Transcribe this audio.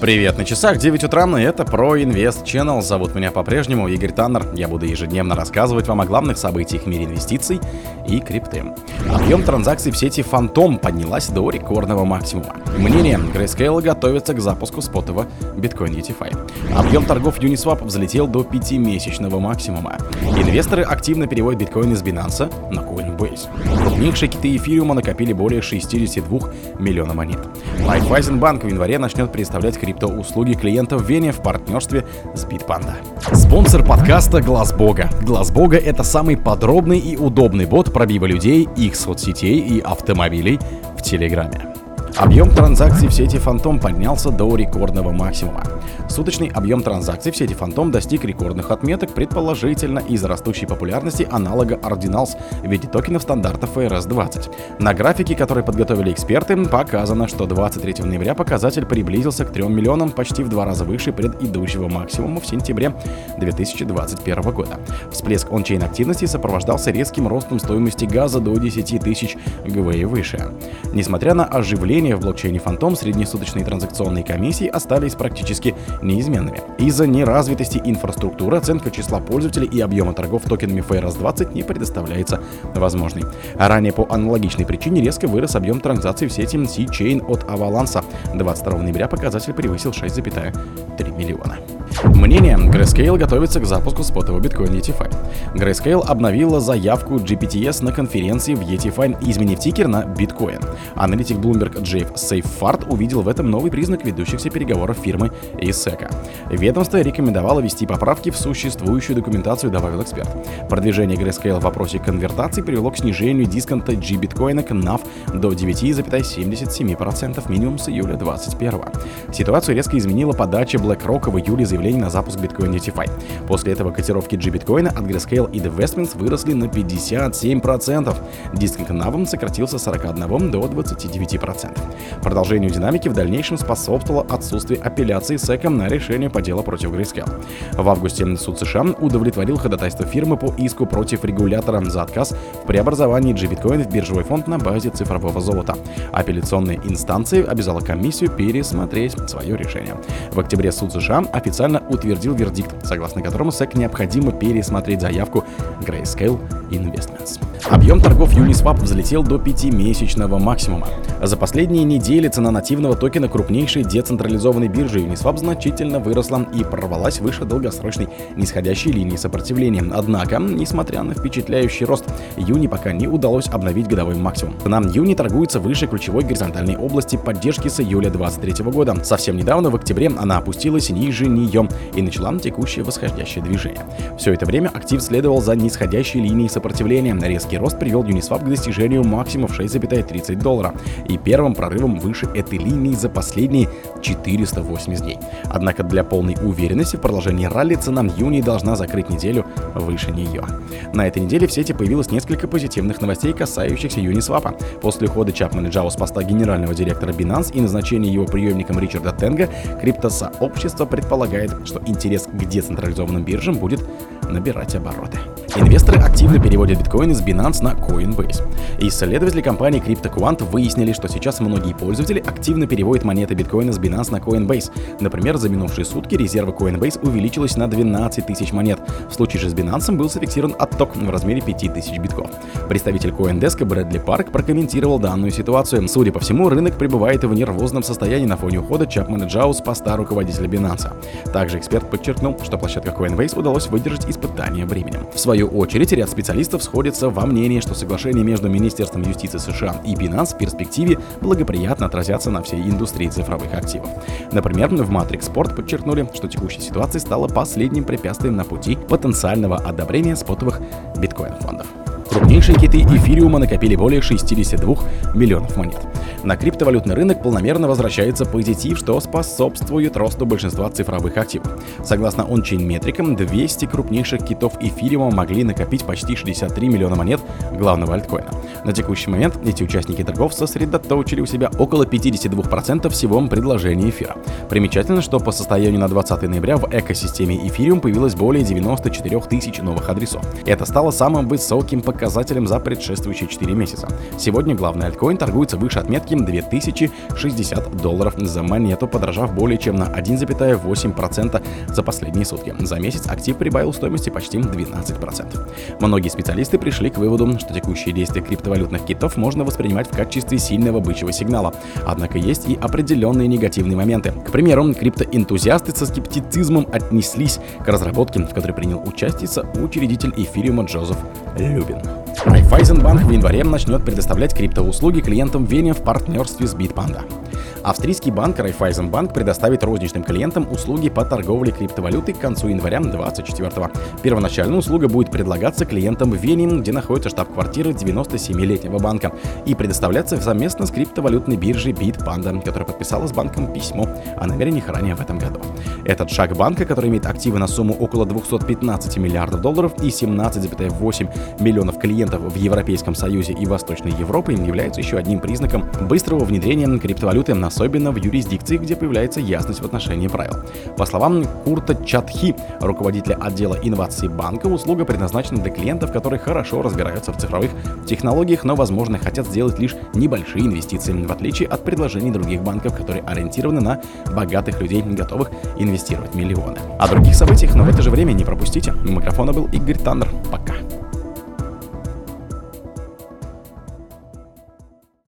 Привет, на часах 9 утра, и это про Инвест Channel. Зовут меня по-прежнему Игорь Таннер. Я буду ежедневно рассказывать вам о главных событиях в мире инвестиций и крипты. Объем транзакций в сети Phantom поднялась до рекордного максимума. Мнение, Grayscale готовится к запуску спотового Bitcoin DeFi. Объем торгов Uniswap взлетел до 5-месячного максимума. Инвесторы активно переводят биткоин из Binance на Coinbase. Крупнейшие киты эфириума накопили более 62 миллионов монет. Райфайзенбанк в январе начнет представлять криптоуслуги клиентов в Вене в партнерстве с Bitpanda. Спонсор подкаста Глаз Бога. Глаз Бога это самый подробный и удобный бот пробива людей, их соцсетей и автомобилей в Телеграме. Объем транзакций в сети Phantom поднялся до рекордного максимума. Суточный объем транзакций в сети Phantom достиг рекордных отметок, предположительно из-за растущей популярности аналога Ordinals в виде токенов стандарта FRS-20. На графике, который подготовили эксперты, показано, что 23 ноября показатель приблизился к 3 миллионам, почти в два раза выше предыдущего максимума в сентябре 2021 года. Всплеск ончейн активности сопровождался резким ростом стоимости газа до 10 тысяч ГВ и выше. Несмотря на оживление в блокчейне Phantom среднесуточные транзакционные комиссии остались практически неизменными. Из-за неразвитости инфраструктуры оценка числа пользователей и объема торгов токенами FRS-20 не предоставляется возможной. А ранее по аналогичной причине резко вырос объем транзакций в сети C-Chain от Avalanche. 22 ноября показатель превысил 6,3 миллиона. Мнение. Grayscale готовится к запуску спотового биткоин ETFi. Grayscale обновила заявку GPTS на конференции в ETFi, изменив тикер на биткоин. Аналитик Bloomberg Джейв Сейффард увидел в этом новый признак ведущихся переговоров фирмы ISECA. Ведомство рекомендовало ввести поправки в существующую документацию, добавил эксперт. Продвижение Grayscale в вопросе конвертации привело к снижению дисконта G-биткоина к NAV до 9,77% минимум с июля 2021. Ситуацию резко изменила подача BlackRock в июле заявления на запуск Bitcoin DeFi. После этого котировки G-биткоина от Grayscale и Investments выросли на 57%. Дисконт NAV сократился с 41 до 29%. Продолжению динамики в дальнейшем способствовало отсутствие апелляции SEC на решение по делу против Grayscale. В августе суд США удовлетворил ходатайство фирмы по иску против регулятора за отказ в преобразовании G-биткоин в биржевой фонд на базе цифрового золота. Апелляционная инстанция обязала комиссию пересмотреть свое решение. В октябре суд США официально утвердил вердикт, согласно которому SEC необходимо пересмотреть заявку Grayscale Investments. Объем торгов Uniswap взлетел до 5-месячного максимума. За последние недели цена нативного токена крупнейшей децентрализованной биржи Uniswap значительно выросла и прорвалась выше долгосрочной нисходящей линии сопротивления. Однако, несмотря на впечатляющий рост, Юни пока не удалось обновить годовой максимум. Цена Юни торгуется выше ключевой горизонтальной области поддержки с июля 2023 года. Совсем недавно, в октябре, она опустилась ниже нее и начала текущее восходящее движение. Все это время актив следовал за нисходящей линией сопротивления. Резкий рост привел Uniswap к достижению максимума в 6,30 доллара и первым прорывом выше этой линии за последние 480 дней. Однако для полной уверенности в продолжении ралли цена Юни должна закрыть неделю выше нее. На этой неделе в сети появилось несколько позитивных новостей, касающихся Uniswap. После ухода Чапмана Джао с поста генерального директора Binance и назначения его приемником Ричарда Тенга, криптосообщество предполагает, что интерес к децентрализованным биржам будет набирать обороты. Инвесторы активно переводят биткоин из Binance на Coinbase. Исследователи компании CryptoQuant выяснили, что сейчас многие пользователи активно переводят монеты биткоина с Binance на Coinbase. Например, за минувшие сутки резервы Coinbase увеличились на 12 тысяч монет. В случае же с Binance был зафиксирован отток в размере 5 тысяч битков. Представитель CoinDesk Брэдли Парк прокомментировал данную ситуацию. Судя по всему, рынок пребывает в нервозном состоянии на фоне ухода Чапмана Джао с поста руководителя Binance. Также эксперт подчеркнул, что площадка Coinbase удалось выдержать испытание временем. В свою очередь, ряд специалистов сходятся во мнении, что соглашение между Министерством юстиции США и Binance в перспективе благоприятно отразятся на всей индустрии цифровых активов. Например, в Matrix Sport подчеркнули, что текущая ситуация стала последним препятствием на пути потенциального одобрения спотовых биткоин-фондов. Крупнейшие киты эфириума накопили более 62 миллионов монет. На криптовалютный рынок полномерно возвращается позитив, что способствует росту большинства цифровых активов. Согласно ончейн метрикам, 200 крупнейших китов эфириума могли накопить почти 63 миллиона монет главного альткоина. На текущий момент эти участники торгов сосредоточили у себя около 52% всего предложения эфира. Примечательно, что по состоянию на 20 ноября в экосистеме эфириум появилось более 94 тысяч новых адресов. Это стало самым высоким показателем за предшествующие 4 месяца. Сегодня главный альткоин торгуется выше отметки 2060 долларов за монету, подорожав более чем на 1,8% за последние сутки. За месяц актив прибавил стоимости почти 12%. Многие специалисты пришли к выводу, что текущие действия криптовалютных китов можно воспринимать в качестве сильного бычьего сигнала. Однако есть и определенные негативные моменты. К примеру, криптоэнтузиасты со скептицизмом отнеслись к разработке, в которой принял участие учредитель эфириума Джозеф Любин. Райфайзенбанк в январе начнет предоставлять криптоуслуги клиентам Вене в партнерстве с Bitpanda. Австрийский банк Райфайзенбанк предоставит розничным клиентам услуги по торговле криптовалютой к концу января 2024 Первоначально услуга будет предлагаться клиентам в Вене, где находится штаб-квартира 97-летнего банка, и предоставляться совместно с криптовалютной биржей Bitpanda, которая подписала с банком письмо о намерениях ранее в этом году. Этот шаг банка, который имеет активы на сумму около 215 миллиардов долларов и 17,8 миллионов клиентов в Европейском Союзе и Восточной Европе, является еще одним признаком быстрого внедрения криптовалюты на особенно в юрисдикции, где появляется ясность в отношении правил. По словам Курта Чатхи, руководителя отдела инноваций банка, услуга предназначена для клиентов, которые хорошо разбираются в цифровых технологиях, но, возможно, хотят сделать лишь небольшие инвестиции, в отличие от предложений других банков, которые ориентированы на богатых людей, готовых инвестировать миллионы. О других событиях, но в это же время не пропустите. У микрофона был Игорь Таннер. Пока.